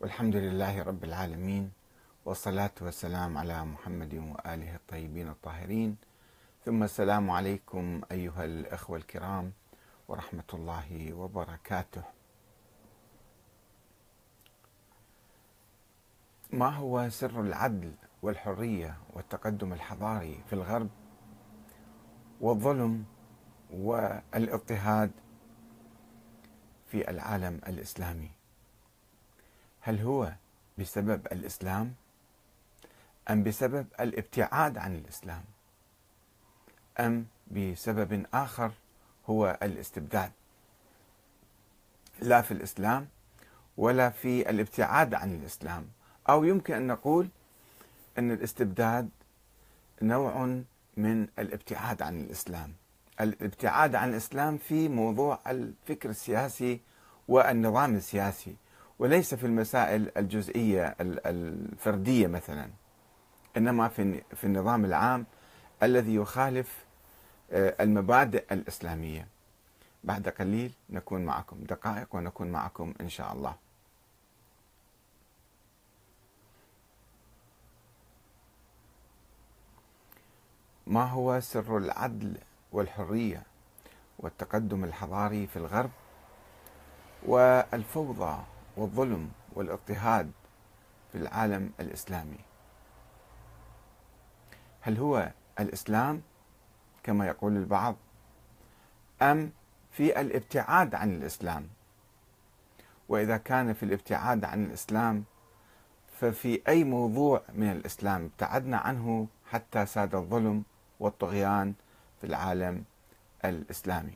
والحمد لله رب العالمين والصلاة والسلام على محمد وآله الطيبين الطاهرين. ثم السلام عليكم أيها الأخوة الكرام ورحمة الله وبركاته. ما هو سر العدل والحرية والتقدم الحضاري في الغرب؟ والظلم والإضطهاد في العالم الإسلامي. هل هو بسبب الإسلام أم بسبب الابتعاد عن الإسلام أم بسبب آخر هو الاستبداد؟ لا في الإسلام ولا في الابتعاد عن الإسلام. أو يمكن أن نقول أن الاستبداد نوع من الابتعاد عن الإسلام. الابتعاد عن الإسلام في موضوع الفكر السياسي والنظام السياسي. وليس في المسائل الجزئية الفردية مثلا إنما في في النظام العام الذي يخالف آه، المبادئ الإسلامية. بعد قليل نكون معكم دقائق ونكون معكم إن شاء الله. ما هو سر العدل والحرية والتقدم الحضاري في الغرب والفوضى؟ والظلم والاضطهاد في العالم الإسلامي. هل هو الإسلام كما يقول البعض؟ أم في الابتعاد عن الإسلام؟ وإذا كان في الابتعاد عن الإسلام ففي أي موضوع من الإسلام ابتعدنا عنه حتى ساد الظلم والطغيان في العالم الإسلامي؟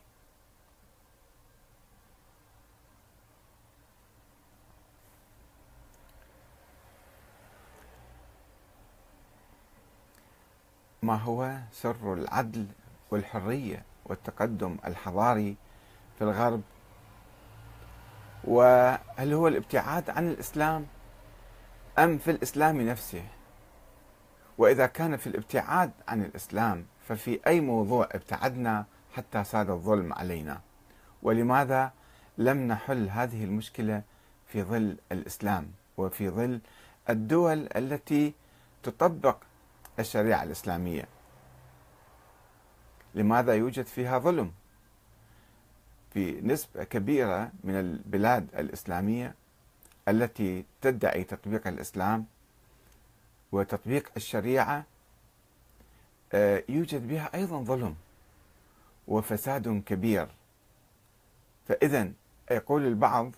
ما هو سر العدل والحرية والتقدم الحضاري في الغرب؟ وهل هو الابتعاد عن الإسلام أم في الإسلام نفسه؟ وإذا كان في الابتعاد عن الإسلام ففي أي موضوع ابتعدنا حتى ساد الظلم علينا؟ ولماذا لم نحل هذه المشكلة في ظل الإسلام وفي ظل الدول التي تطبق الشريعة الإسلامية. لماذا يوجد فيها ظلم؟ في نسبة كبيرة من البلاد الإسلامية التي تدعي تطبيق الإسلام وتطبيق الشريعة آه، يوجد بها أيضا ظلم وفساد كبير. فإذا يقول البعض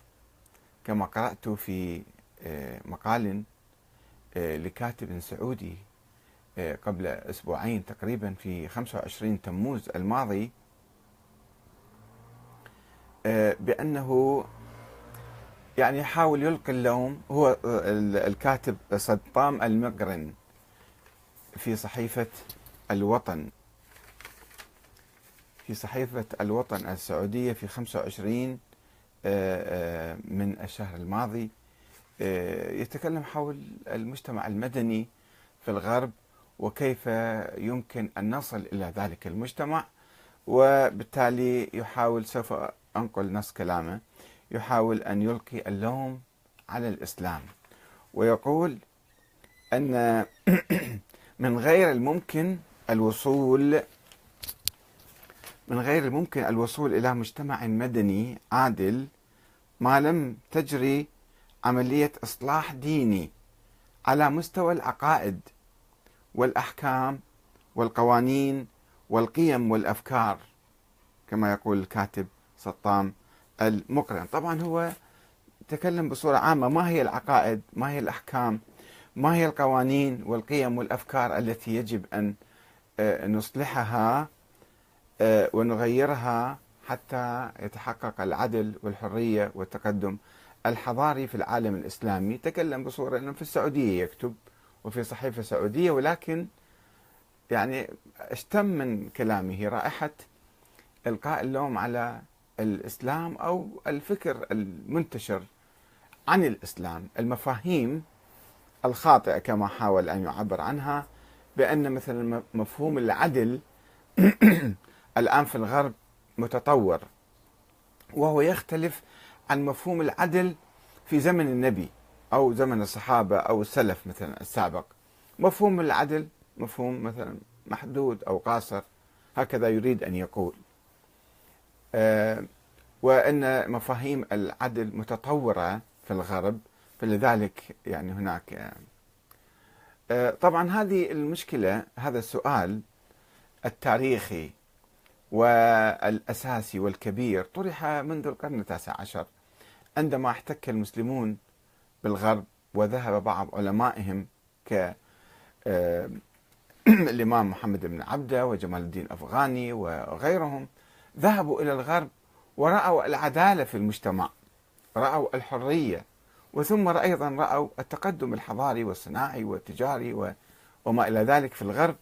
كما قرأت في آه، مقال آه، لكاتب سعودي قبل أسبوعين تقريبا في 25 تموز الماضي آه، بأنه يعني يحاول يلقي اللوم. هو آه، الكاتب صدام المقرن في صحيفة الوطن. في صحيفة الوطن السعودية في 25 من الشهر الماضي يتكلم حول المجتمع المدني في الغرب وكيف يمكن أن نصل إلى ذلك المجتمع. وبالتالي يحاول سوف أنقل نص كلامه يحاول أن يلقي اللوم على الإسلام. ويقول أن من غير الممكن الوصول من غير الممكن الوصول إلى مجتمع مدني عادل ما لم تجري عملية إصلاح ديني على مستوى العقائد. والأحكام والقوانين والقيم والأفكار كما يقول الكاتب سطام المقرن. طبعا هو تكلم بصورة عامة ما هي العقائد ما هي الأحكام ما هي القوانين والقيم والأفكار التي يجب أن آه، نصلحها آه، ونغيرها حتى يتحقق العدل والحرية والتقدم الحضاري في العالم الإسلامي. تكلم بصورة إنه في السعودية يكتب وفي صحيفة سعودية ولكن يعني اشتم من كلامه رائحة إلقاء اللوم على الإسلام أو الفكر المنتشر عن الإسلام. المفاهيم الخاطئة كما حاول أن يعبر عنها بأن مثلا مفهوم العدل الآن في الغرب متطور وهو يختلف عن مفهوم العدل في زمن النبي. أو زمن الصحابة أو السلف مثلا السابق. مفهوم العدل مفهوم مثلا محدود أو قاصر هكذا يريد أن يقول. آه، وأن مفاهيم العدل متطورة في الغرب فلذلك يعني هناك. آه، طبعا هذه المشكلة هذا السؤال التاريخي والأساسي والكبير طرح منذ القرن التاسع عشر. عندما احتك المسلمون بالغرب وذهب بعض علمائهم ك آه، الإمام محمد بن عبدة وجمال الدين الأفغاني وغيرهم ذهبوا إلى الغرب ورأوا العدالة في المجتمع رأوا الحرية وثم أيضا رأوا التقدم الحضاري والصناعي والتجاري وما إلى ذلك في الغرب.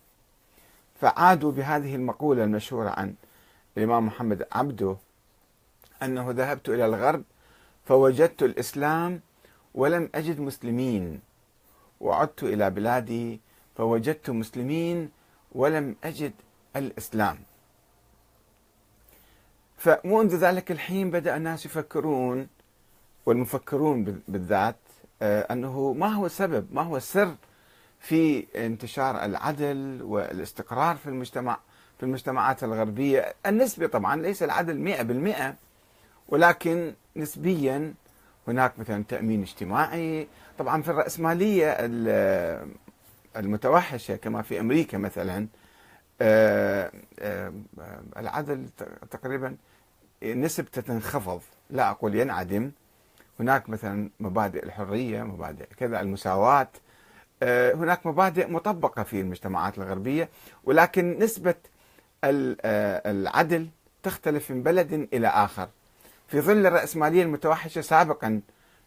فعادوا بهذه المقولة المشهورة عن الإمام محمد عبده أنه ذهبت إلى الغرب فوجدت الإسلام ولم أجد مسلمين. وعدت إلى بلادي فوجدت مسلمين ولم أجد الإسلام. فمنذ ذلك الحين بدأ الناس يفكرون والمفكرون بالذات آه، أنه ما هو السبب ما هو السر في انتشار العدل والاستقرار في المجتمع في المجتمعات الغربية. النسبي طبعا ليس العدل مئة بالمئة ولكن نسبيا هناك مثلا تأمين اجتماعي. طبعا في الرأسمالية المتوحشة كما في أمريكا مثلا آه، آه، العدل تقريبا نسبته تنخفض لا أقول ينعدم. هناك مثلا مبادئ الحرية مبادئ كذا المساواة. آه، هناك مبادئ مطبقة في المجتمعات الغربية. ولكن نسبة العدل تختلف من بلد إلى آخر. في ظل الرأسمالية المتوحشة سابقا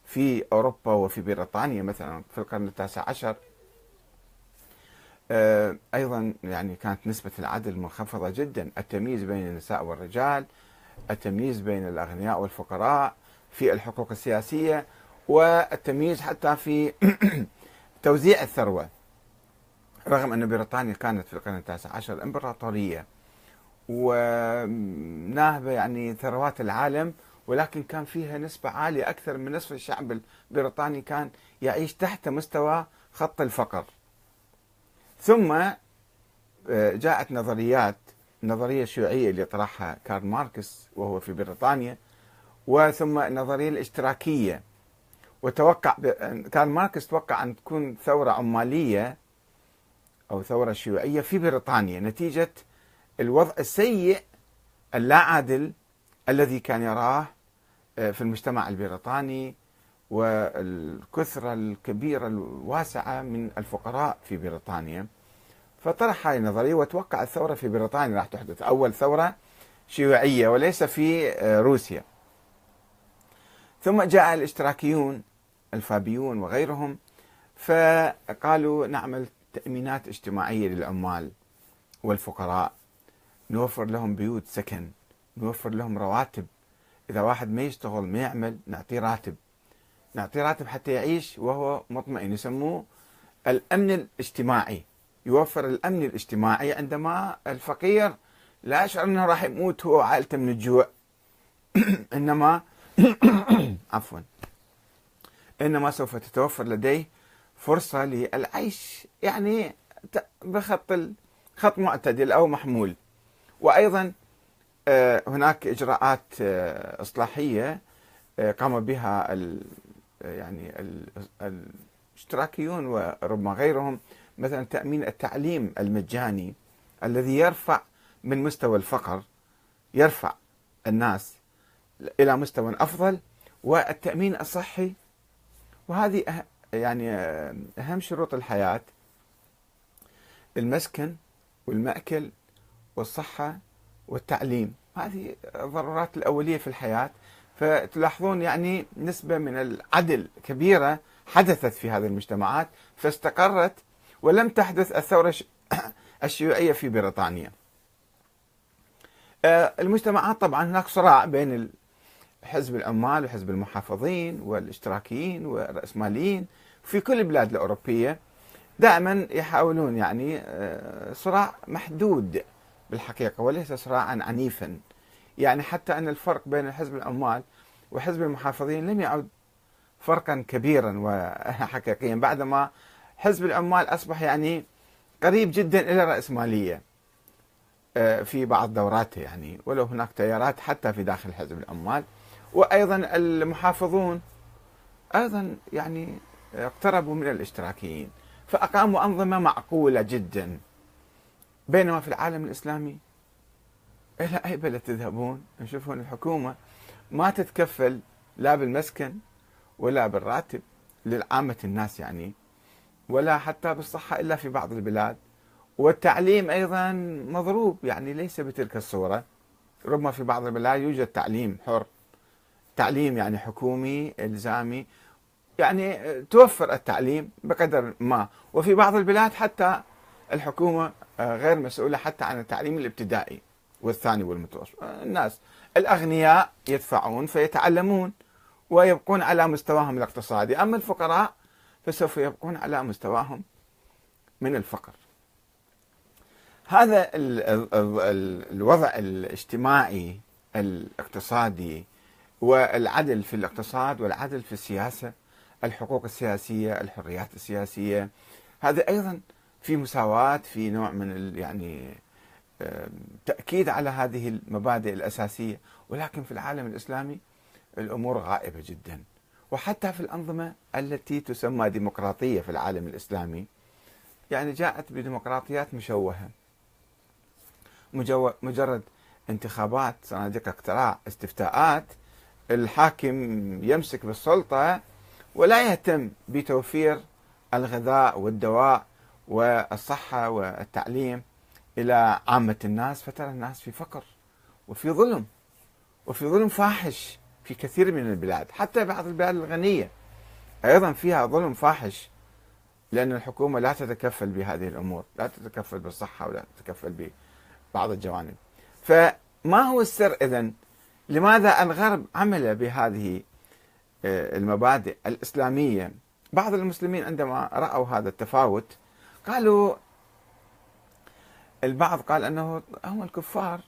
في أوروبا وفي بريطانيا مثلا في القرن التاسع عشر آه، أيضا يعني كانت نسبة العدل منخفضة جدا. التمييز بين النساء والرجال التمييز بين الأغنياء والفقراء في الحقوق السياسية والتمييز حتى في توزيع الثروة. رغم أن بريطانيا كانت في القرن التاسع عشر إمبراطورية وناهبة يعني ثروات العالم ولكن كان فيها نسبة عالية أكثر من نصف الشعب البريطاني كان يعيش تحت مستوى خط الفقر. ثم آه، جاءت نظريات النظرية الشيوعية اللي طرحها كارل ماركس وهو في بريطانيا وثم النظرية الاشتراكية. وتوقع كارل ماركس توقع أن تكون ثورة عمالية أو ثورة شيوعية في بريطانيا نتيجة الوضع السيء اللا عادل الذي كان يراه آه، في المجتمع البريطاني والكثرة الكبيرة الواسعة من الفقراء في بريطانيا. فطرح هذه النظرية وتوقع الثورة في بريطانيا راح تحدث. أول ثورة شيوعية وليس في آه، روسيا. ثم جاء الاشتراكيون الفابيون وغيرهم فقالوا نعمل تأمينات اجتماعية للعمال والفقراء نوفر لهم بيوت سكن. نوفر لهم رواتب. إذا واحد ما يشتغل ما يعمل نعطيه راتب. نعطيه راتب حتى يعيش وهو مطمئن. يسموه الأمن الاجتماعي. يوفر الأمن الاجتماعي عندما الفقير لا يشعر أنه راح يموت هو وعائلته من الجوع. إنما عفوا. إنما سوف تتوفر لديه فرصة للعيش. يعني بخط خط معتدل أو محمول. وأيضا هناك إجراءات آه، إصلاحية آه، قام بها يعني الاشتراكيون وربما غيرهم مثلا تأمين التعليم المجاني الذي يرفع من مستوى الفقر يرفع الناس إلى مستوى أفضل والتأمين الصحي. وهذه يعني أهم شروط الحياة المسكن والمأكل والصحة والتعليم. هذه الضرورات الأولية في الحياة. فتلاحظون يعني نسبة من العدل كبيرة حدثت في هذه المجتمعات فاستقرت ولم تحدث الثورة الشيوعية في بريطانيا. آه، المجتمعات طبعا هناك صراع بين حزب العمال وحزب المحافظين والاشتراكيين والرأسماليين في كل البلاد الأوروبية. دائما يحاولون يعني آه، صراع محدود. بالحقيقة وليس صراعا عنيفا. يعني حتى أن الفرق بين حزب العمال وحزب المحافظين لم يعد فرقا كبيرا وحقيقيا بعدما حزب العمال أصبح يعني قريب جدا إلى الرأسمالية آه، في بعض دوراته يعني. ولو هناك تيارات حتى في داخل حزب العمال وأيضا المحافظون أيضا يعني اقتربوا من الاشتراكيين فأقاموا أنظمة معقولة جدا. بينما في العالم الإسلامي إلى أي بلد تذهبون؟ نشوفون الحكومة ما تتكفل لا بالمسكن ولا بالراتب لعامة الناس يعني ولا حتى بالصحة إلا في بعض البلاد. والتعليم أيضا مضروب يعني ليس بتلك الصورة. ربما في بعض البلاد يوجد تعليم حر تعليم يعني حكومي إلزامي يعني توفر التعليم بقدر ما. وفي بعض البلاد حتى الحكومة آه، غير مسؤولة حتى عن التعليم الابتدائي والثاني والمتوسط آه، الناس الأغنياء يدفعون فيتعلمون ويبقون على مستواهم الاقتصادي. أما الفقراء فسوف يبقون على مستواهم من الفقر. هذا الوضع الاجتماعي الاقتصادي والعدل في الاقتصاد والعدل في السياسة الحقوق السياسية الحريات السياسية. هذا أيضا في مساواة في نوع من يعني تأكيد على هذه المبادئ الأساسية. ولكن في العالم الإسلامي الأمور غائبة جدا. وحتى في الأنظمة التي تسمى ديمقراطية في العالم الإسلامي يعني جاءت بديمقراطيات مشوهة. مجرد انتخابات صناديق اقتراع استفتاءات الحاكم يمسك بالسلطة ولا يهتم بتوفير الغذاء والدواء والصحة والتعليم إلى عامة الناس فترى الناس في فقر وفي ظلم وفي ظلم فاحش في كثير من البلاد حتى بعض البلاد الغنية أيضا فيها ظلم فاحش لأن الحكومة لا تتكفل بهذه الأمور لا تتكفل بالصحة ولا تتكفل ببعض الجوانب. فما هو السر إذن لماذا الغرب عمل بهذه آه، المبادئ الإسلامية؟ بعض المسلمين عندما رأوا هذا التفاوت قالوا البعض قال أنه هم الكفار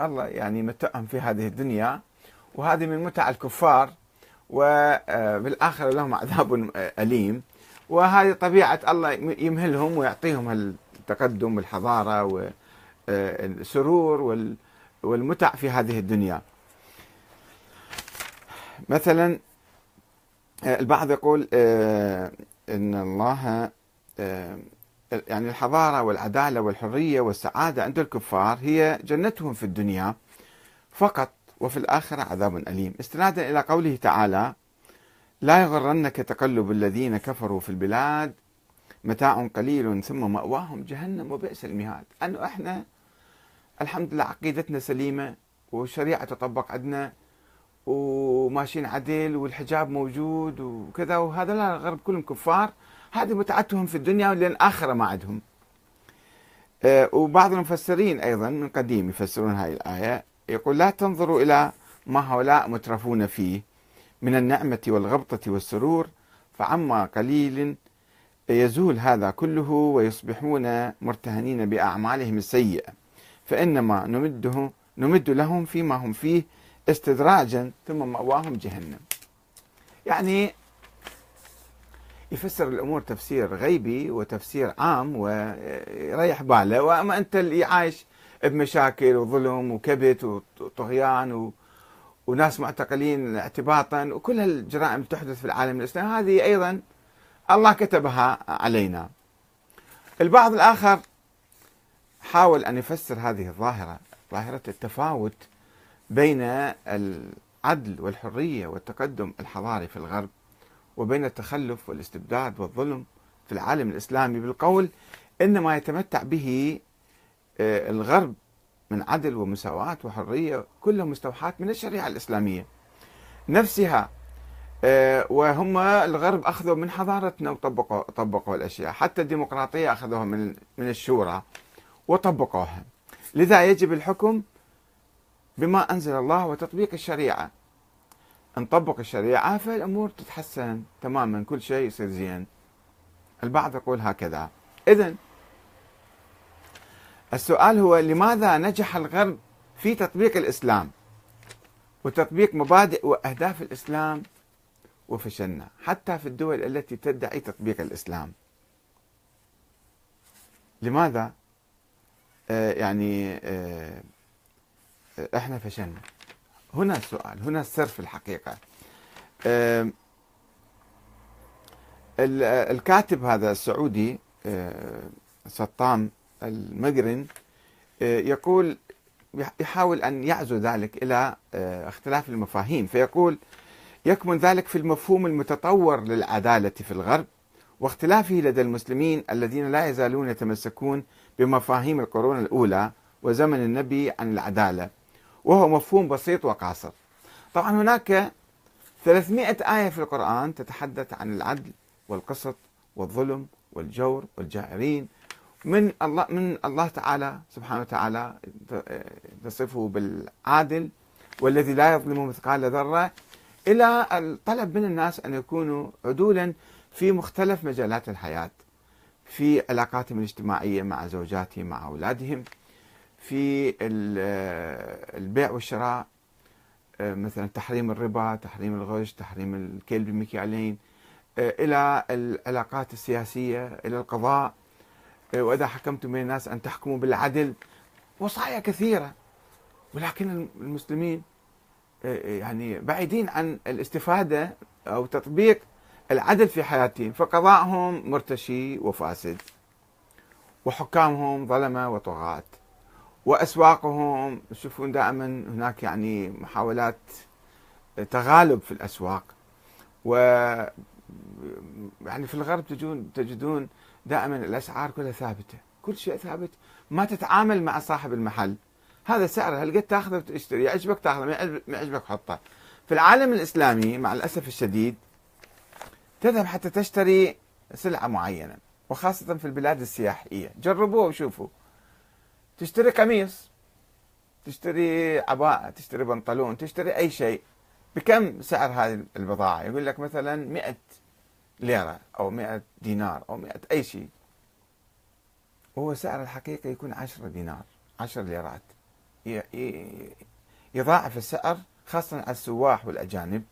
الله يعني متعهم في هذه الدنيا وهذه من متع الكفار وبالآخرة لهم عذاب أليم وهذه طبيعة الله يمهلهم ويعطيهم التقدم والحضارة والسرور والمتع في هذه الدنيا. مثلا البعض يقول آه، إن الله آه، يعني الحضارة والعدالة والحرية والسعادة عند الكفار هي جنتهم في الدنيا فقط وفي الآخرة عذاب أليم. استنادا إلى قوله تعالى لا يغرنك تقلب الذين كفروا في البلاد متاع قليل ثم مأواهم جهنم وبئس المهاد. أنه إحنا الحمد لله عقيدتنا سليمة والشريعة تطبق عندنا وماشيين عدل والحجاب موجود وكذا وهذا لا الغرب كلهم كفار. هذه متعتهم في الدنيا لأن آخرة ما عندهم. آه، وبعض المفسرين أيضا من قديم يفسرون هذه الآية يقول لا تنظروا إلى ما هؤلاء مترفون فيه من النعمة والغبطة والسرور فعما قليل يزول هذا كله ويصبحون مرتهنين بأعمالهم السيئة. فإنما نمده نمد لهم فيما هم فيه استدراجا ثم مأواهم جهنم. يعني يفسر الأمور تفسير غيبي وتفسير عام ويريح باله. وأما أنت اللي عايش بمشاكل وظلم وكبت وطغيان وناس معتقلين اعتباطا وكل هالجرائم تحدث في العالم الإسلامي هذه أيضا الله كتبها علينا. البعض الآخر حاول أن يفسر هذه الظاهرة ظاهرة التفاوت بين العدل والحرية والتقدم الحضاري في الغرب. وبين التخلف والاستبداد والظلم في العالم الإسلامي بالقول إن ما يتمتع به آه، الغرب من عدل ومساواة وحرية كلها مستوحاة من الشريعة الإسلامية. نفسها آه، وهم الغرب أخذوا من حضارتنا وطبقوا طبقوا الأشياء. حتى الديمقراطية أخذوها من من الشورى وطبقوها. لذا يجب الحكم بما أنزل الله وتطبيق الشريعة. نطبق الشريعة. فالأمور تتحسن تماما كل شيء يصير زين. البعض يقول هكذا. إذن السؤال هو لماذا نجح الغرب في تطبيق الإسلام؟ وتطبيق مبادئ وأهداف الإسلام وفشلنا حتى في الدول التي تدعي تطبيق الإسلام. لماذا؟ آه يعني آه إحنا فشلنا هنا السؤال هنا السر في الحقيقة. الكاتب هذا السعودي سطام المقرن يقول يحاول أن يعزو ذلك إلى اختلاف المفاهيم فيقول يكمن ذلك في المفهوم المتطور للعدالة في الغرب واختلافه لدى المسلمين الذين لا يزالون يتمسكون بمفاهيم القرون الأولى وزمن النبي عن العدالة. وهو مفهوم بسيط وقاصر. طبعا هناك 300 آية في القرآن تتحدث عن العدل والقسط والظلم والجور والجائرين من الله من الله تعالى سبحانه وتعالى تصفه بالعادل والذي لا يظلم مثقال ذرة إلى الطلب من الناس أن يكونوا عدولا في مختلف مجالات الحياة في علاقاتهم الاجتماعية مع زوجاتهم مع أولادهم. في البيع والشراء مثلا تحريم الربا تحريم الغش تحريم الكيل بالمكيالين إلى العلاقات السياسية إلى القضاء. وإذا حكمتم بين الناس أن تحكموا بالعدل وصايا كثيرة. ولكن المسلمين يعني بعيدين عن الاستفادة أو تطبيق العدل في حياتهم فقضاءهم مرتشي وفاسد وحكامهم ظلمة وطغاة. وأسواقهم تشوفون دائما هناك يعني محاولات تغالب في الأسواق. و يعني في الغرب تجون تجدون دائما الأسعار كلها ثابتة. كل شيء ثابت ما تتعامل مع صاحب المحل. هذا سعره هل قد تأخذه وتشتري؟ يعجبك تأخذه ما يعجبك حطه. في العالم الإسلامي مع الأسف الشديد تذهب حتى تشتري سلعة معينة وخاصة في البلاد السياحية. جربوه وشوفوا. تشتري قميص تشتري عباءة تشتري بنطلون تشتري أي شيء. بكم سعر هذه البضاعة؟ يقول لك مثلا 100 ليرة أو 100 دينار أو 100 أي شيء. وهو سعر الحقيقي يكون 10 دينار 10 ليرات. يضاعف السعر خاصة على السواح والأجانب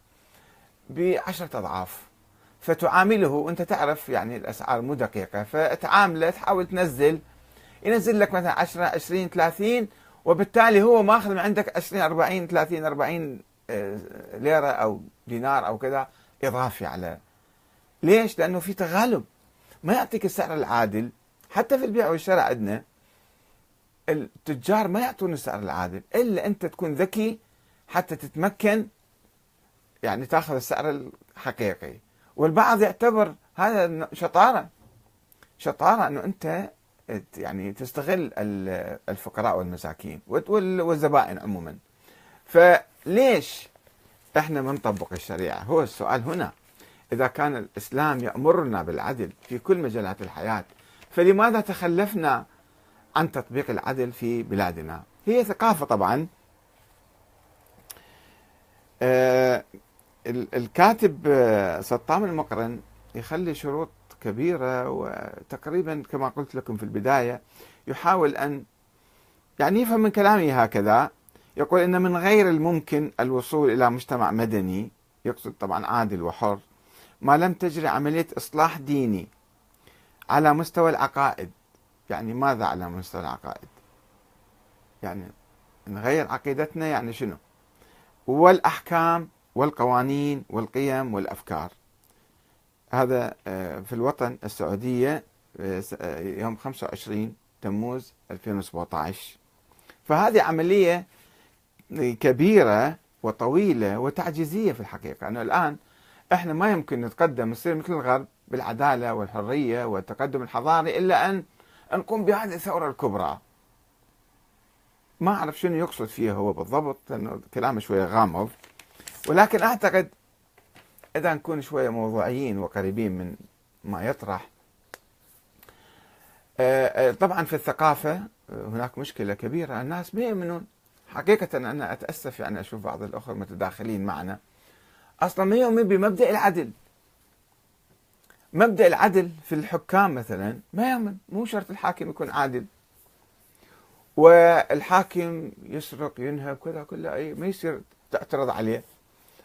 بعشرة أضعاف. فتعامله وانت تعرف يعني الأسعار مو دقيقة فتعامله تحاول تنزل ينزل لك مثلا 10 20 30 وبالتالي هو ماخذ من عندك 20 40 30 40 ليرة أو دينار أو كذا إضافي على. ليش؟ لأنه في تغالب. ما يعطيك السعر العادل. حتى في البيع والشراء عندنا التجار ما يعطون السعر العادل إلا أنت تكون ذكي حتى تتمكن يعني تأخذ السعر الحقيقي. والبعض يعتبر هذا شطارة. شطارة إنه أنت يعني تستغل الفقراء والمساكين والزبائن عموما. فليش إحنا ما نطبق الشريعة؟ هو السؤال هنا. إذا كان الإسلام يأمرنا بالعدل في كل مجالات الحياة فلماذا تخلفنا عن تطبيق العدل في بلادنا؟ هي ثقافة طبعا. آه الكاتب آه، سطام المقرن يخلي شروط كبيرة وتقريبا كما قلت لكم في البداية يحاول أن يعني يفهم من كلامي هكذا. يقول إن من غير الممكن الوصول إلى مجتمع مدني يقصد طبعا عادل وحر ما لم تجري عملية إصلاح ديني على مستوى العقائد. يعني ماذا على مستوى العقائد؟ يعني نغير عقيدتنا يعني شنو؟ والأحكام والقوانين والقيم والأفكار. هذا آه، في الوطن السعودية آه، آه، يوم 25 تموز 2017 فهذه عملية كبيرة وطويلة وتعجيزية في الحقيقة. أنه الآن إحنا ما يمكن نتقدم نصير مثل الغرب بالعدالة والحرية والتقدم الحضاري إلا أن نقوم بهذه الثورة الكبرى. ما أعرف شنو يقصد فيها هو بالضبط لأنه كلامه شوية غامض. ولكن أعتقد إذا نكون شوية موضوعيين وقريبين من ما يطرح. آه، آه، طبعا في الثقافة هناك مشكلة كبيرة. الناس ما يؤمنون. حقيقة أنا أتأسف يعني أشوف بعض الأخوة متداخلين معنا. أصلا ما يؤمن بمبدأ العدل. مبدأ العدل في الحكام مثلا ما يؤمن. مو شرط الحاكم يكون عادل. والحاكم يسرق ينهب كذا كله ما يصير تعترض عليه.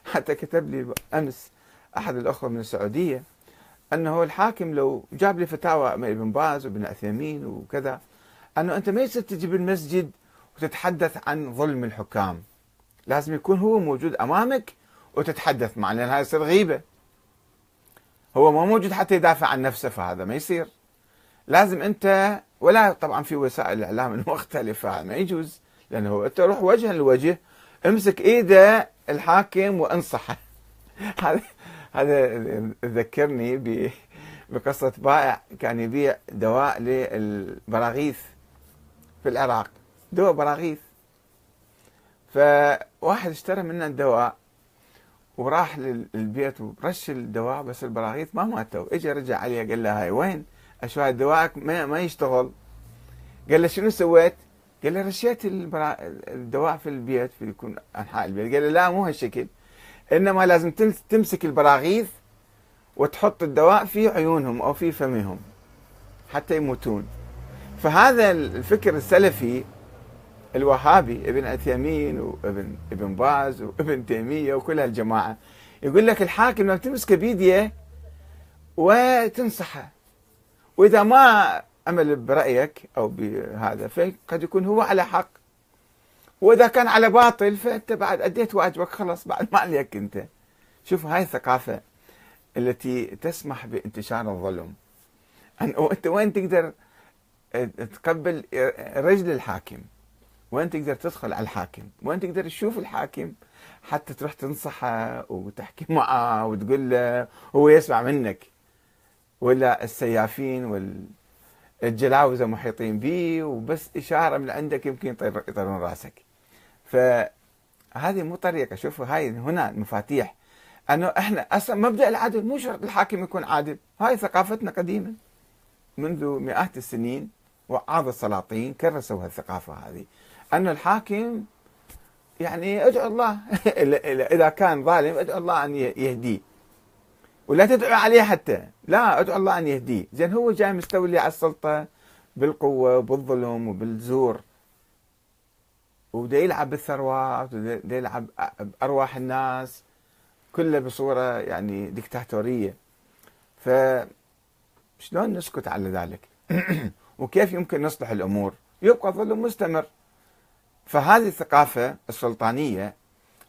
حتى كتب لي أمس أحد الأخوة من السعودية أنه الحاكم لو جاب لي فتاوى ابن باز وابن عثيمين وكذا أنه أنت ما يصير تجي بالمسجد وتتحدث عن ظلم الحكام. لازم يكون هو موجود أمامك وتتحدث معه لأن هذا يصير غيبة. هو ما موجود حتى يدافع عن نفسه فهذا ما يصير. لازم أنت ولا طبعا في وسائل الإعلام المختلفة ما يجوز لأنه أنت روح وجها لوجه امسك إيده الحاكم وانصحه. هذا هذا ذكرني بقصة بائع كان يبيع دواء للبراغيث في العراق. دواء براغيث. فواحد اشترى منه الدواء وراح للبيت ورش الدواء بس البراغيث ما ماتوا. اجى رجع عليه قال له هاي وين؟ اشوى دواءك؟ ما, ما يشتغل. قال له شنو سويت؟ قال له رشيت الدواء في البيت في يكون أنحاء البيت. قال له لا مو هالشكل. إنما لازم تمسك البراغيث وتحط الدواء في عيونهم أو في فمهم حتى يموتون. فهذا الفكر السلفي الوهابي ابن عثيمين وابن ابن باز وابن تيمية وكل هالجماعة يقول لك الحاكم لما تمسكه بيديه وتنصحه وإذا ما عمل برأيك أو بهذا فقد يكون هو على حق. وإذا كان على باطل فأنت بعد أديت واجبك خلاص بعد ما عليك أنت. شوف هاي الثقافة التي تسمح بانتشار الظلم. أنت وين تقدر تقبل رجل الحاكم؟ وين تقدر تدخل على الحاكم؟ وين تقدر تشوف الحاكم؟ حتى تروح تنصحه وتحكي معه وتقول له هو يسمع منك. ولا السيافين والجلاوزة محيطين به وبس إشارة من عندك يمكن يطيرون رأسك. فهذه مو طريقة. شوفوا هاي هنا المفاتيح أنه إحنا أصلا مبدأ العدل مو شرط الحاكم يكون عادل. هاي ثقافتنا قديما. منذ مئات السنين وعاض السلاطين كرسوا هالثقافة هذه. أن الحاكم يعني ادعو الله. إذا كان ظالم ادعو الله أن يهديه. ولا تدعو عليه حتى. لا ادعو الله أن يهديه. زين هو جاي مستولي على السلطة بالقوة وبالظلم وبالزور. وبده يلعب بالثروات وبده يلعب بأرواح الناس كله بصورة يعني ديكتاتورية. فشلون نسكت على ذلك؟ وكيف يمكن نصلح الأمور؟ يبقى الظلم مستمر. فهذه الثقافة السلطانية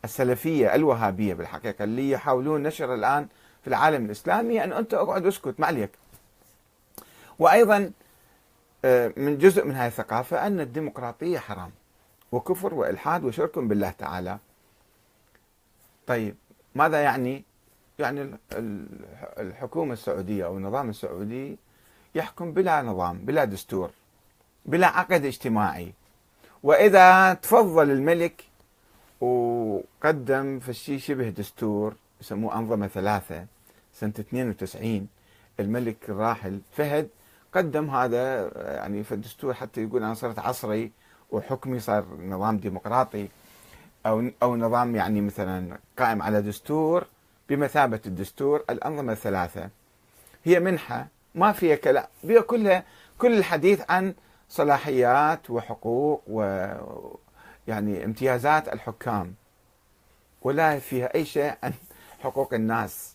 السلفية الوهابية بالحقيقة اللي يحاولون نشر الآن في العالم الإسلامي أن أنت أقعد أسكت ما عليك. وأيضا آه، من جزء من هذه الثقافة أن الديمقراطية حرام. وكفر وإلحاد وشرك بالله تعالى طيب ماذا يعني؟ يعني الحكومة السعودية أو النظام السعودي يحكم بلا نظام بلا دستور بلا عقد اجتماعي وإذا تفضل الملك وقدم في شيء شبه دستور يسموه أنظمة ثلاثة سنة 92 الملك الراحل فهد قدم هذا يعني في الدستور حتى يقول أنا صرت عصري وحكمي صار نظام ديمقراطي أو أو نظام يعني مثلا قائم على دستور بمثابة الدستور الأنظمة الثلاثة. هي منحة ما فيها كلام فيها كلها كل الحديث عن صلاحيات وحقوق و يعني امتيازات الحكام. ولا فيها أي شيء عن حقوق الناس.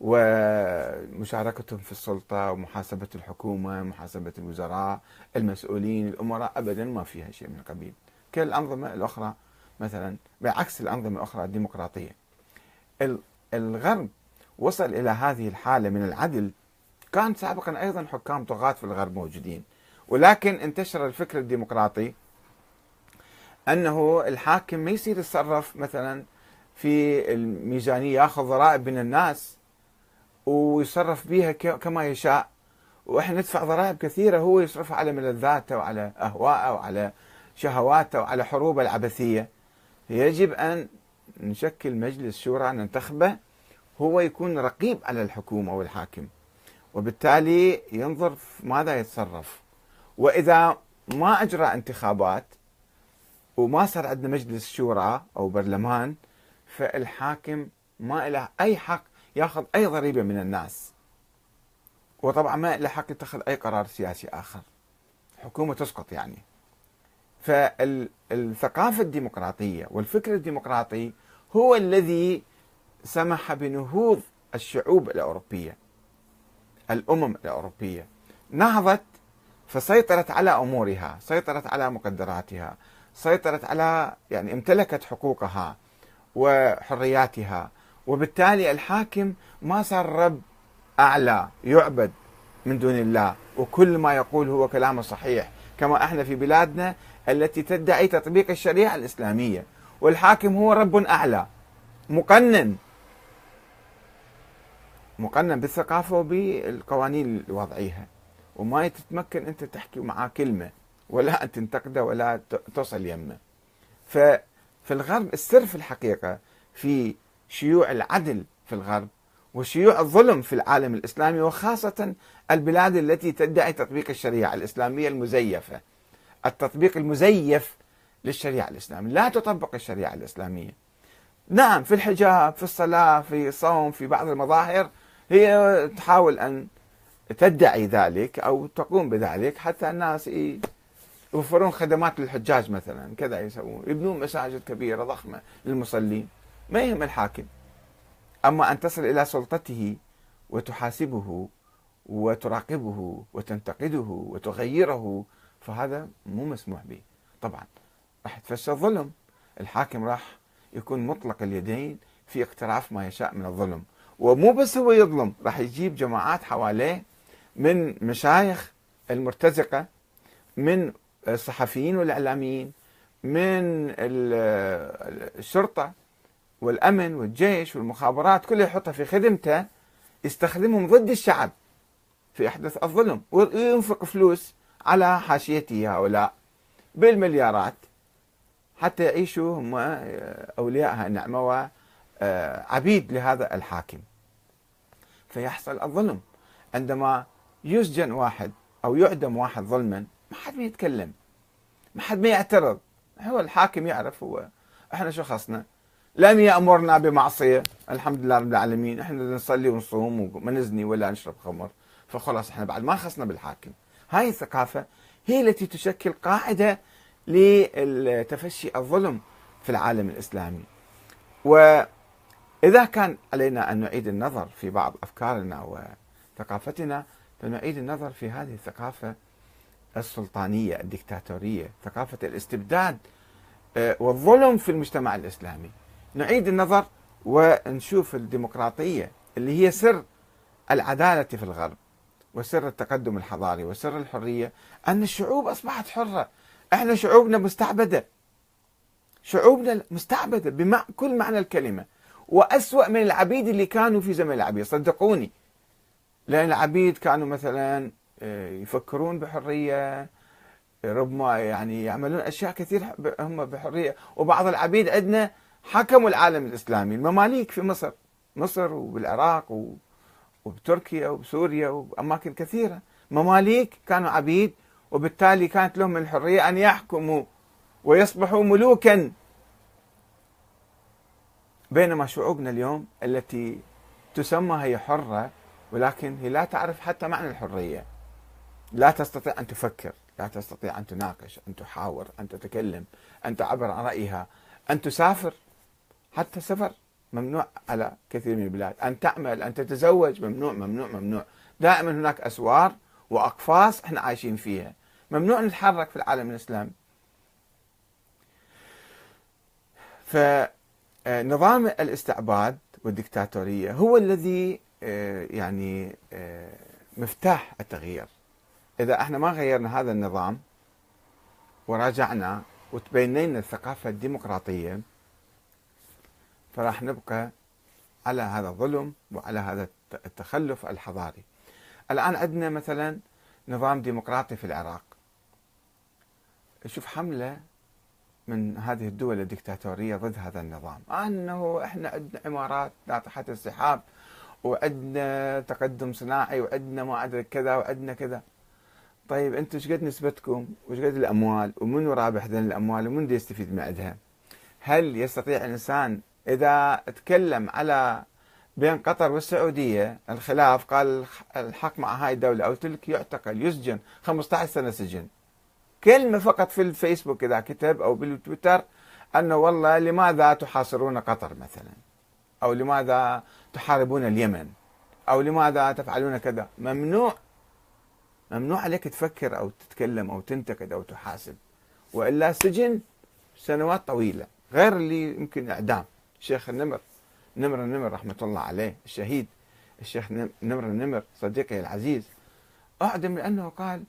ومشاركتهم في السلطة ومحاسبة الحكومة، محاسبة الوزراء، المسؤولين، الأمراء. ابدا ما فيها شيء من القبيل، كالأنظمة الأخرى مثلا بعكس الأنظمة الأخرى الديمقراطية. الغرب وصل إلى هذه الحالة من العدل. كان سابقا أيضا حكام طغاة في الغرب موجودين. ولكن انتشر الفكر الديمقراطي أنه الحاكم ما يصير يتصرف مثلا في الميزانية ياخذ ضرائب من الناس. ويصرف بها كما يشاء. وإحنا ندفع ضرائب كثيرة هو يصرفها على ملذاته وعلى اهواءه وعلى شهواته وعلى حروبه العبثية. يجب أن نشكل مجلس شورى ننتخبه هو يكون رقيب على الحكومة والحاكم. وبالتالي ينظر ماذا يتصرف. وإذا ما أجرى انتخابات وما صار عندنا مجلس شورى أو برلمان فالحاكم ما له أي حق ياخذ أي ضريبة من الناس. وطبعا ما له حق يتخذ أي قرار سياسي آخر. حكومة تسقط يعني. فالثقافة الديمقراطية والفكر الديمقراطي هو الذي سمح بنهوض الشعوب الأوروبية الأمم الأوروبية. نهضت فسيطرت على أمورها سيطرت على مقدراتها سيطرت على يعني امتلكت حقوقها وحرياتها. وبالتالي الحاكم ما صار رب أعلى يعبد من دون الله وكل ما يقول هو كلامه صحيح كما إحنا في بلادنا التي تدعي تطبيق الشريعة الإسلامية. والحاكم هو رب أعلى مقنن. مقنن بالثقافة وبالقوانين اللي وضعيها وما تتمكن أنت تحكي معاه كلمة ولا أن تنتقده ولا تصل يمه. ففي الغرب السر في الحقيقة في شيوع العدل في الغرب وشيوع الظلم في العالم الإسلامي وخاصة البلاد التي تدعي تطبيق الشريعة الإسلامية المزيفة. التطبيق المزيف للشريعة الإسلامية لا تطبق الشريعة الإسلامية. نعم في الحجاب في الصلاة في الصوم في بعض المظاهر هي تحاول أن تدعي ذلك أو تقوم بذلك حتى الناس يوفرون خدمات للحجاج مثلا كذا يسوون يبنون مساجد كبيرة ضخمة للمصلين. ما يهم الحاكم؟ أما أن تصل إلى سلطته وتحاسبه وتراقبه وتنتقده وتغيره فهذا مو مسموح به. طبعا راح تفشل الظلم. الحاكم راح يكون مطلق اليدين في اقتراف ما يشاء من الظلم. ومو بس هو يظلم راح يجيب جماعات حواليه من مشايخ المرتزقة من الصحفيين والإعلاميين من الشرطة والأمن والجيش والمخابرات كلها يحطها في خدمته يستخدمهم ضد الشعب في إحداث الظلم وينفق فلوس على حاشيته هؤلاء بالمليارات حتى يعيشوا هم أولياء النعمة وعبيد لهذا الحاكم. فيحصل الظلم. عندما يسجن واحد أو يعدم واحد ظلما ما حد ما يتكلم ما حد ما يعترض هو الحاكم يعرف هو إحنا شو خصنا لم يأمرنا بمعصية. الحمد لله رب العالمين. إحنا نصلي ونصوم وما نزني ولا نشرب خمر. فخلاص إحنا بعد ما خصنا بالحاكم. هاي الثقافة هي التي تشكل قاعدة لتفشي الظلم في العالم الإسلامي. وإذا كان علينا أن نعيد النظر في بعض أفكارنا وثقافتنا فنعيد النظر في هذه الثقافة السلطانية الدكتاتورية ثقافة الاستبداد آه، والظلم في المجتمع الإسلامي. نعيد النظر ونشوف الديمقراطية اللي هي سر العدالة في الغرب وسر التقدم الحضاري وسر الحرية أن الشعوب أصبحت حرة. إحنا شعوبنا مستعبدة. شعوبنا مستعبدة بكل معنى الكلمة. وأسوأ من العبيد اللي كانوا في زمن العبيد. صدقوني. لأن العبيد كانوا مثلا آه، يفكرون بحرية ربما يعني يعملون أشياء كثير هم بحرية. وبعض العبيد عندنا حكموا العالم الإسلامي المماليك في مصر مصر وبالعراق وبتركيا وبسوريا وأماكن كثيرة. مماليك كانوا عبيد وبالتالي كانت لهم الحرية أن يحكموا ويصبحوا ملوكا. بينما شعوبنا اليوم التي تسمى هي حرة ولكن هي لا تعرف حتى معنى الحرية. لا تستطيع أن تفكر لا تستطيع أن تناقش أن تحاور أن تتكلم أن تعبر عن رأيها أن تسافر. حتى السفر ممنوع على كثير من البلاد. أن تعمل أن تتزوج ممنوع ممنوع ممنوع. دائما هناك أسوار وأقفاص إحنا عايشين فيها. ممنوع نتحرك في العالم الإسلامي. فنظام الاستعباد والدكتاتورية هو الذي آه، يعني آه، مفتاح التغيير. إذا إحنا ما غيرنا هذا النظام وراجعنا وتبينينا الثقافة الديمقراطية فراح نبقى على هذا الظلم وعلى هذا التخلف الحضاري. الآن عندنا مثلا نظام ديمقراطي في العراق. شوف حملة من هذه الدول الدكتاتورية ضد هذا النظام. أنه إحنا عندنا عمارات ناطحة السحاب وعندنا تقدم صناعي وعندنا ما أدري كذا وعندنا كذا. طيب أنتم إيش قد نسبتكم؟ وإيش قد الأموال؟ ومن رابح ذن الأموال؟ ومن يستفيد من عندها؟ هل يستطيع الإنسان إذا تكلم على بين قطر والسعودية الخلاف قال الحق مع هاي الدولة أو تلك يعتقل يسجن 15 سنة سجن. كلمة فقط في الفيسبوك إذا كتب أو بالتويتر أنه والله لماذا تحاصرون قطر مثلا؟ أو لماذا تحاربون اليمن؟ أو لماذا تفعلون كذا؟ ممنوع. ممنوع عليك تفكر أو تتكلم أو تنتقد أو تحاسب. وإلا سجن سنوات طويلة غير اللي يمكن إعدام. الشيخ النمر. نمر النمر رحمة الله عليه الشهيد الشيخ نمر النمر صديقي العزيز. أعدم لأنه قال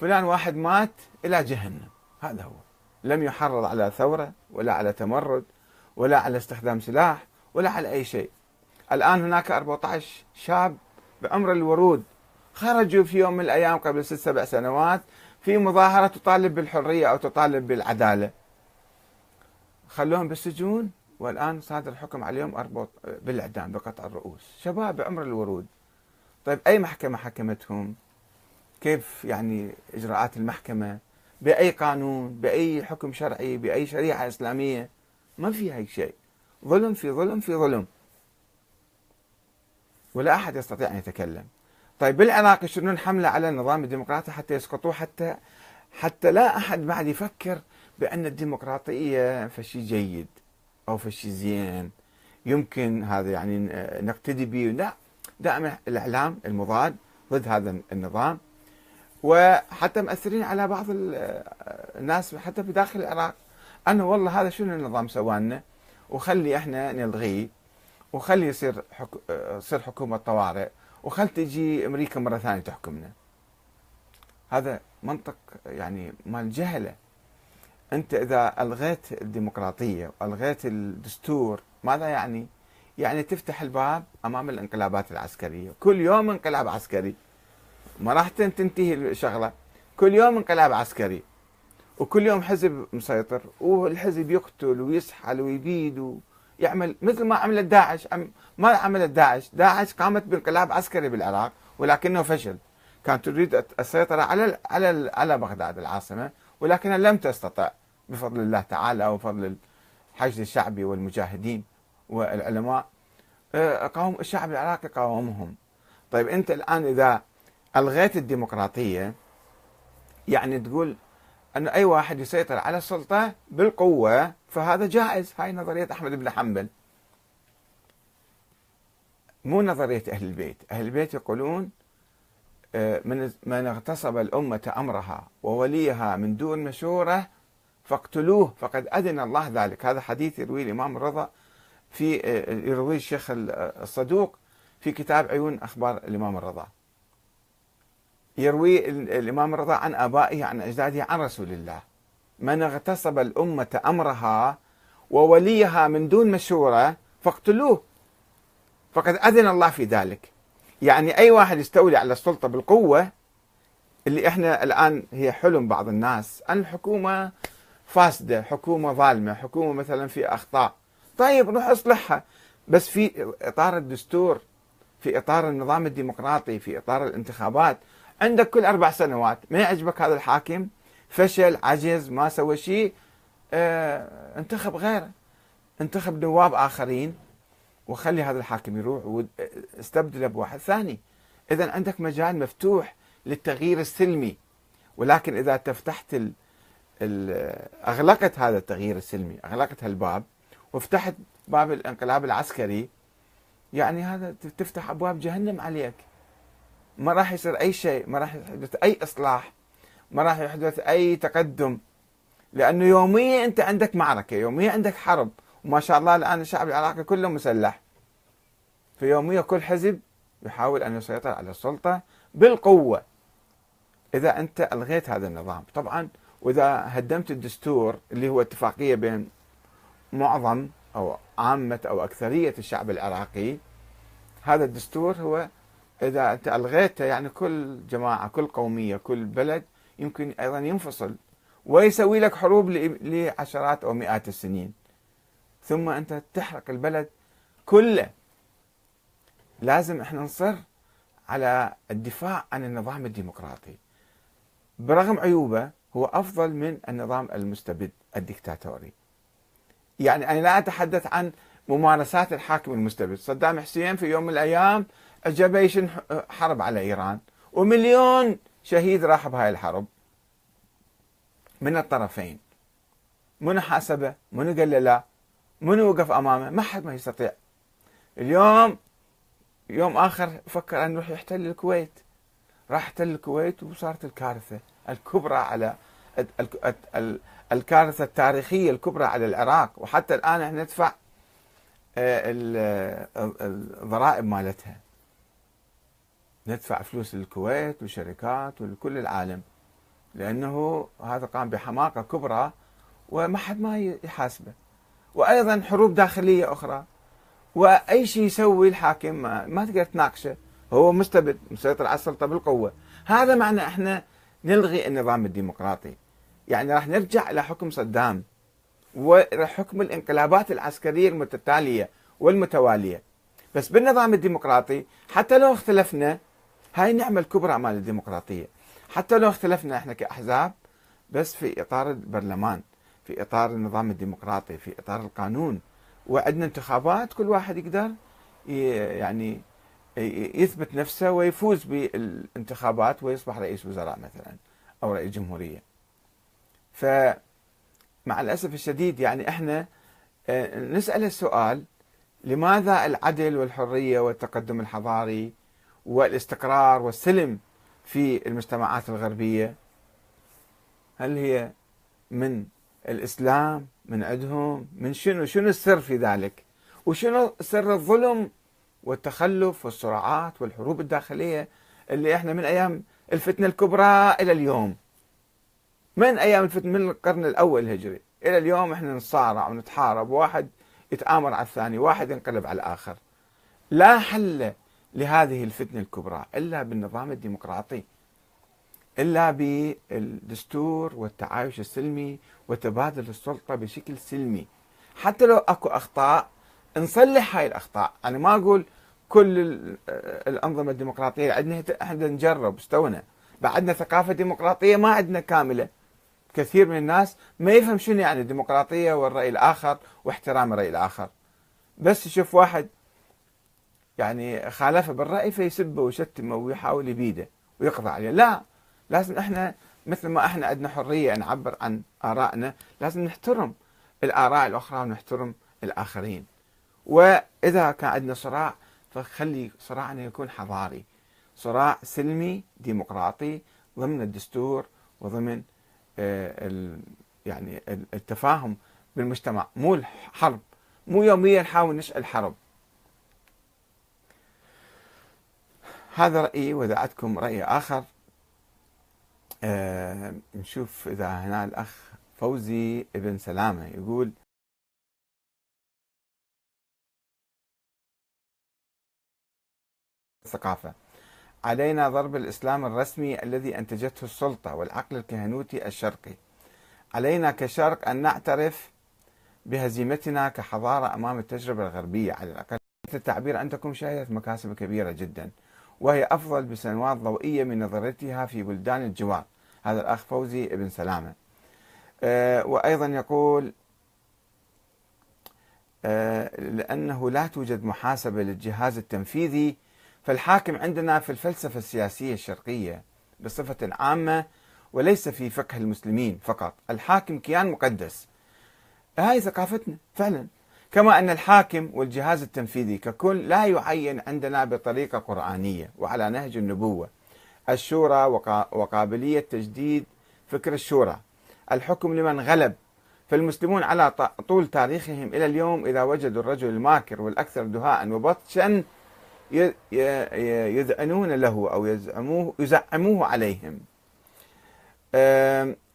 فلان واحد مات إلى جهنم. هذا هو. لم يحرض على ثورة ولا على تمرد ولا على استخدام سلاح ولا على أي شيء. الآن هناك 14 شاب بعمر الورود. خرجوا في يوم من الأيام قبل ست سبع سنوات في مظاهرة تطالب بالحرية أو تطالب بالعدالة. خلوهم بالسجون؟ والآن صادر حكم عليهم أربط بالإعدام بقطع الرؤوس. شباب بعمر الورود. طيب أي محكمة حكمتهم؟ كيف يعني إجراءات المحكمة؟ بأي قانون؟ بأي حكم شرعي؟ بأي شريعة إسلامية؟ ما في هيك شيء. ظلم في ظلم في ظلم. ولا أحد يستطيع أن يتكلم. طيب بالعراق يشنون حملة على النظام الديمقراطي حتى يسقطوه؟ حتى حتى لا أحد بعد يفكر بأن الديمقراطية فشي جيد. أو فشي زين. يمكن هذا يعني نقتدي به لا دائما الإعلام المضاد ضد هذا النظام. وحتى مأثرين على بعض الناس حتى في داخل العراق. أنه والله هذا شنو النظام سوالنا وخلي إحنا نلغيه وخلي يصير حك... يصير حكومة طوارئ وخل تجي أمريكا مرة ثانية تحكمنا. هذا منطق يعني مال جهلة. أنت إذا ألغيت الديمقراطية وألغيت الدستور ماذا يعني؟ يعني تفتح الباب أمام الانقلابات العسكرية. كل يوم انقلاب عسكري. ما راح تنتهي الشغلة. كل يوم انقلاب عسكري. وكل يوم حزب مسيطر. والحزب يقتل ويسحل ويبيد ويعمل مثل ما عملت داعش. ما عملت داعش. داعش قامت بانقلاب عسكري بالعراق ولكنه فشل. كانت تريد السيطرة على على على بغداد العاصمة. ولكنها لم تستطع بفضل الله تعالى وفضل الحشد الشعبي والمجاهدين والعلماء. آه، قاوم الشعب العراقي قاومهم. طيب أنت الآن إذا ألغيت الديمقراطية يعني تقول أن أي واحد يسيطر على السلطة بالقوة فهذا جائز. هاي نظرية أحمد بن حنبل. مو نظرية أهل البيت. أهل البيت يقولون من من اغتصب الأمة أمرها ووليها من دون مشورة فاقتلوه فقد أذن الله ذلك. هذا حديث يرويه الإمام الرضا في آه، يرويه الشيخ الصدوق في كتاب عيون أخبار الإمام الرضا. يروي الإمام الرضا عن آبائه عن أجداده عن رسول الله. من اغتصب الأمة أمرها ووليها من دون مشورة فاقتلوه فقد أذن الله في ذلك. يعني أي واحد يستولي على السلطة بالقوة اللي إحنا الآن هي حلم بعض الناس. أن الحكومة فاسدة حكومة ظالمة حكومة مثلا في أخطاء. طيب روح اصلحها. بس في إطار الدستور في إطار النظام الديمقراطي في إطار الانتخابات. عندك كل أربع سنوات. ما يعجبك هذا الحاكم؟ فشل عجز ما سوى شيء. آه انتخب غيره. انتخب نواب آخرين. وخلي هذا الحاكم يروح واستبدله بواحد ثاني إذا عندك مجال مفتوح للتغيير السلمي. ولكن إذا تفتحت ال ال أغلقت هذا التغيير السلمي أغلقت هالباب وفتحت باب الانقلاب العسكري يعني هذا تفتح أبواب جهنم عليك. ما راح يصير أي شيء ما راح يحدث أي إصلاح ما راح يحدث أي تقدم. لأنه يوميا أنت عندك معركة يوميا عندك حرب. وما شاء الله الآن الشعب العراقي كله مسلح. في يوميا كل حزب يحاول أن يسيطر على السلطة بالقوة. إذا أنت ألغيت هذا النظام طبعا وإذا هدمت الدستور اللي هو اتفاقية بين معظم أو عامة أو أكثرية الشعب العراقي هذا الدستور هو إذا أنت ألغيته يعني كل جماعة كل قومية كل بلد يمكن أيضا ينفصل ويسوي لك حروب لعشرات أو مئات السنين. ثم أنت تحرق البلد كله. لازم إحنا نصر على الدفاع عن النظام الديمقراطي. برغم عيوبه هو أفضل من النظام المستبد الدكتاتوري يعني أنا لا أتحدث عن ممارسات الحاكم المستبد. صدام حسين في يوم من الأيام جيش حرب على إيران ومليون شهيد راح بهاي الحرب. من الطرفين. منو حاسبه؟ منو قال له لا؟ منو وقف أمامه؟ ما حد ما يستطيع. اليوم يوم آخر فكر أن يروح يحتل الكويت. راح احتل الكويت وصارت الكارثة الكبرى على الكارثة التاريخية الكبرى على العراق. وحتى الآن إحنا ندفع آه، الضرائب مالتها. ندفع فلوس للكويت وشركات ولكل العالم. لأنه هذا قام بحماقة كبرى وما حد ما يحاسبه. وأيضا حروب داخلية أخرى. وأي شيء يسوي الحاكم ما, تقدر تناقشه. هو مستبد مسيطر على السلطة بالقوة. هذا معنى إحنا نلغي النظام الديمقراطي. يعني راح نرجع إلى حكم صدام. وحكم الانقلابات العسكرية المتتالية والمتوالية. بس بالنظام الديمقراطي حتى لو اختلفنا هاي النعمة الكبرى مال الديمقراطية. حتى لو اختلفنا إحنا كأحزاب بس في إطار البرلمان. في إطار النظام الديمقراطي في إطار القانون. وعندنا انتخابات كل واحد يقدر يعني يثبت نفسه ويفوز بالانتخابات ويصبح رئيس وزراء مثلا أو رئيس جمهورية. فمع الأسف الشديد يعني إحنا آه، نسأل السؤال لماذا العدل والحرية والتقدم الحضاري والاستقرار والسلم في المجتمعات الغربية؟ هل هي من الإسلام من عندهم من شنو شنو السر في ذلك؟ وشنو سر الظلم والتخلف والصراعات والحروب الداخلية اللي إحنا من أيام الفتنة الكبرى إلى اليوم؟ من أيام الفتنة من القرن الأول الهجري إلى اليوم إحنا نصارع ونتحارب واحد يتآمر على الثاني واحد ينقلب على الآخر. لا حل لهذه الفتنة الكبرى إلا بالنظام الديمقراطي. إلا بالدستور والتعايش السلمي وتبادل السلطة بشكل سلمي. حتى لو أكو أخطاء نصلح هاي الأخطاء. أنا ما أقول كل الأنظمة الديمقراطية عندنا إحنا نجرب استونا. بعدنا ثقافة ديمقراطية ما عندنا كاملة. كثير من الناس ما يفهم شنو يعني الديمقراطية والرأي الآخر واحترام الرأي الآخر. بس يشوف واحد يعني خالفه بالرأي فيسبه ويشتمه ويحاول يبيده ويقضى عليه. لا لازم إحنا مثل ما إحنا عندنا حرية نعبر عن آرائنا لازم نحترم الآراء الأخرى ونحترم الآخرين. وإذا كان عندنا صراع فخلي صراعنا يكون حضاري. صراع سلمي ديمقراطي ضمن الدستور وضمن آه، يعني التفاهم بالمجتمع. مو الحرب مو يوميا نحاول نشعل حرب. هذا رأيي وإذا عندكم رأي آخر آه نشوف إذا هنا الأخ فوزي ابن سلامة يقول الثقافة علينا ضرب الإسلام الرسمي الذي أنتجته السلطة والعقل الكهنوتي الشرقي. علينا كشرق أن نعترف بهزيمتنا كحضارة أمام التجربة الغربية. على الأقل التعبير عندكم شهدت مكاسب كبيرة جدا. وهي أفضل بسنوات ضوئية من نظرتها في بلدان الجوار. هذا الأخ فوزي ابن سلامة. أه وأيضا يقول أه لأنه لا توجد محاسبة للجهاز التنفيذي فالحاكم عندنا في الفلسفة السياسية الشرقية بصفة عامة وليس في فقه المسلمين فقط. الحاكم كيان مقدس. هاي ثقافتنا فعلا. كما أن الحاكم والجهاز التنفيذي ككل لا يعين عندنا بطريقة قرآنية وعلى نهج النبوة. الشورى وقابلية تجديد فكر الشورى. الحكم لمن غلب. فالمسلمون على طول تاريخهم إلى اليوم إذا وجدوا الرجل الماكر والأكثر دهاء وبطشا يذعنون له أو يزعموه, يزعموه عليهم.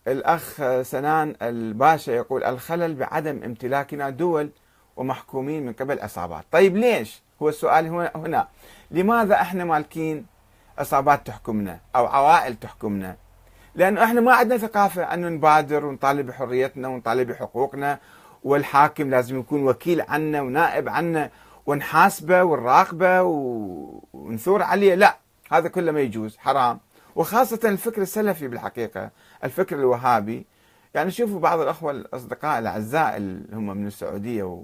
الأخ سنان الباشا يقول الخلل بعدم امتلاكنا دول ومحكومين من قبل عصابات طيب ليش؟ هو السؤال هنا. لماذا إحنا مالكين عصابات تحكمنا أو عوائل تحكمنا؟ لأنه إحنا ما عندنا ثقافة أنه نبادر ونطالب بحريتنا ونطالب بحقوقنا والحاكم لازم يكون وكيل عنا ونائب عنا ونحاسبه ونراقبه ونثور عليه. لا هذا كله ما يجوز حرام. وخاصة الفكر السلفي بالحقيقة الفكر الوهابي. يعني شوفوا بعض الأخوة الأصدقاء الأعزاء اللي هم من السعودية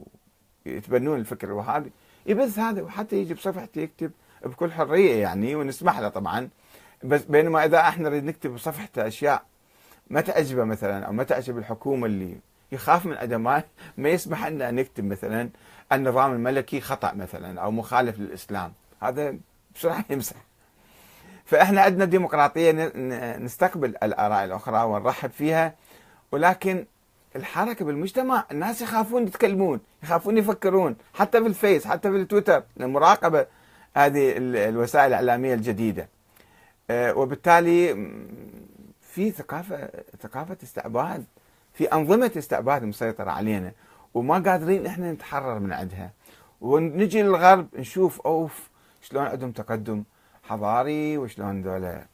ويتبنون الفكر الوهابي يبث هذا وحتى يجي بصفحته يكتب بكل حرية يعني ونسمح له طبعا. بس بينما إذا إحنا نريد نكتب بصفحته أشياء ما تعجبه مثلا أو ما تعجب الحكومة اللي يخاف من عدم ما, يسمح لنا أن نكتب مثلا النظام الملكي خطأ مثلا أو مخالف للإسلام. هذا بسرعة يمسح. فإحنا عندنا ديمقراطية نستقبل الآراء الأخرى ونرحب فيها ولكن الحركة بالمجتمع الناس يخافون يتكلمون يخافون يفكرون حتى في الفيس حتى في التويتر المراقبة هذه الوسائل الإعلامية الجديدة. آه، وبالتالي في ثقافة ثقافة استعباد في أنظمة استعباد مسيطرة علينا وما قادرين إحنا نتحرر من عندها. ونجي للغرب نشوف أوف شلون عندهم تقدم حضاري وشلون ذولا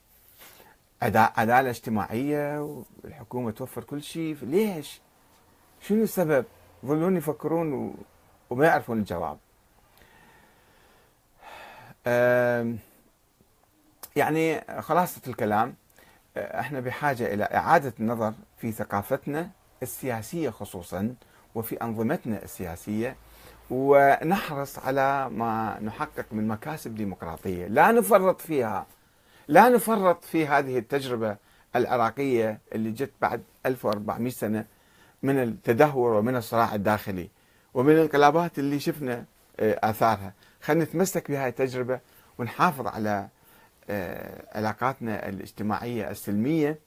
عداله اجتماعيه والحكومة توفر كل شيء ليش؟ شنو السبب؟ يظلون يفكرون وما يعرفون الجواب. يعني خلاصة الكلام إحنا بحاجة إلى إعادة النظر في ثقافتنا السياسية خصوصا وفي أنظمتنا السياسية ونحرص على ما نحقق من مكاسب ديمقراطية لا نفرط فيها لا نفرط في هذه التجربة العراقية اللي جت بعد 1400 سنة من التدهور ومن الصراع الداخلي ومن الانقلابات اللي شفنا آه، آثارها. خلينا نتمسك بهذه التجربة ونحافظ على آه، علاقاتنا الاجتماعية السلمية.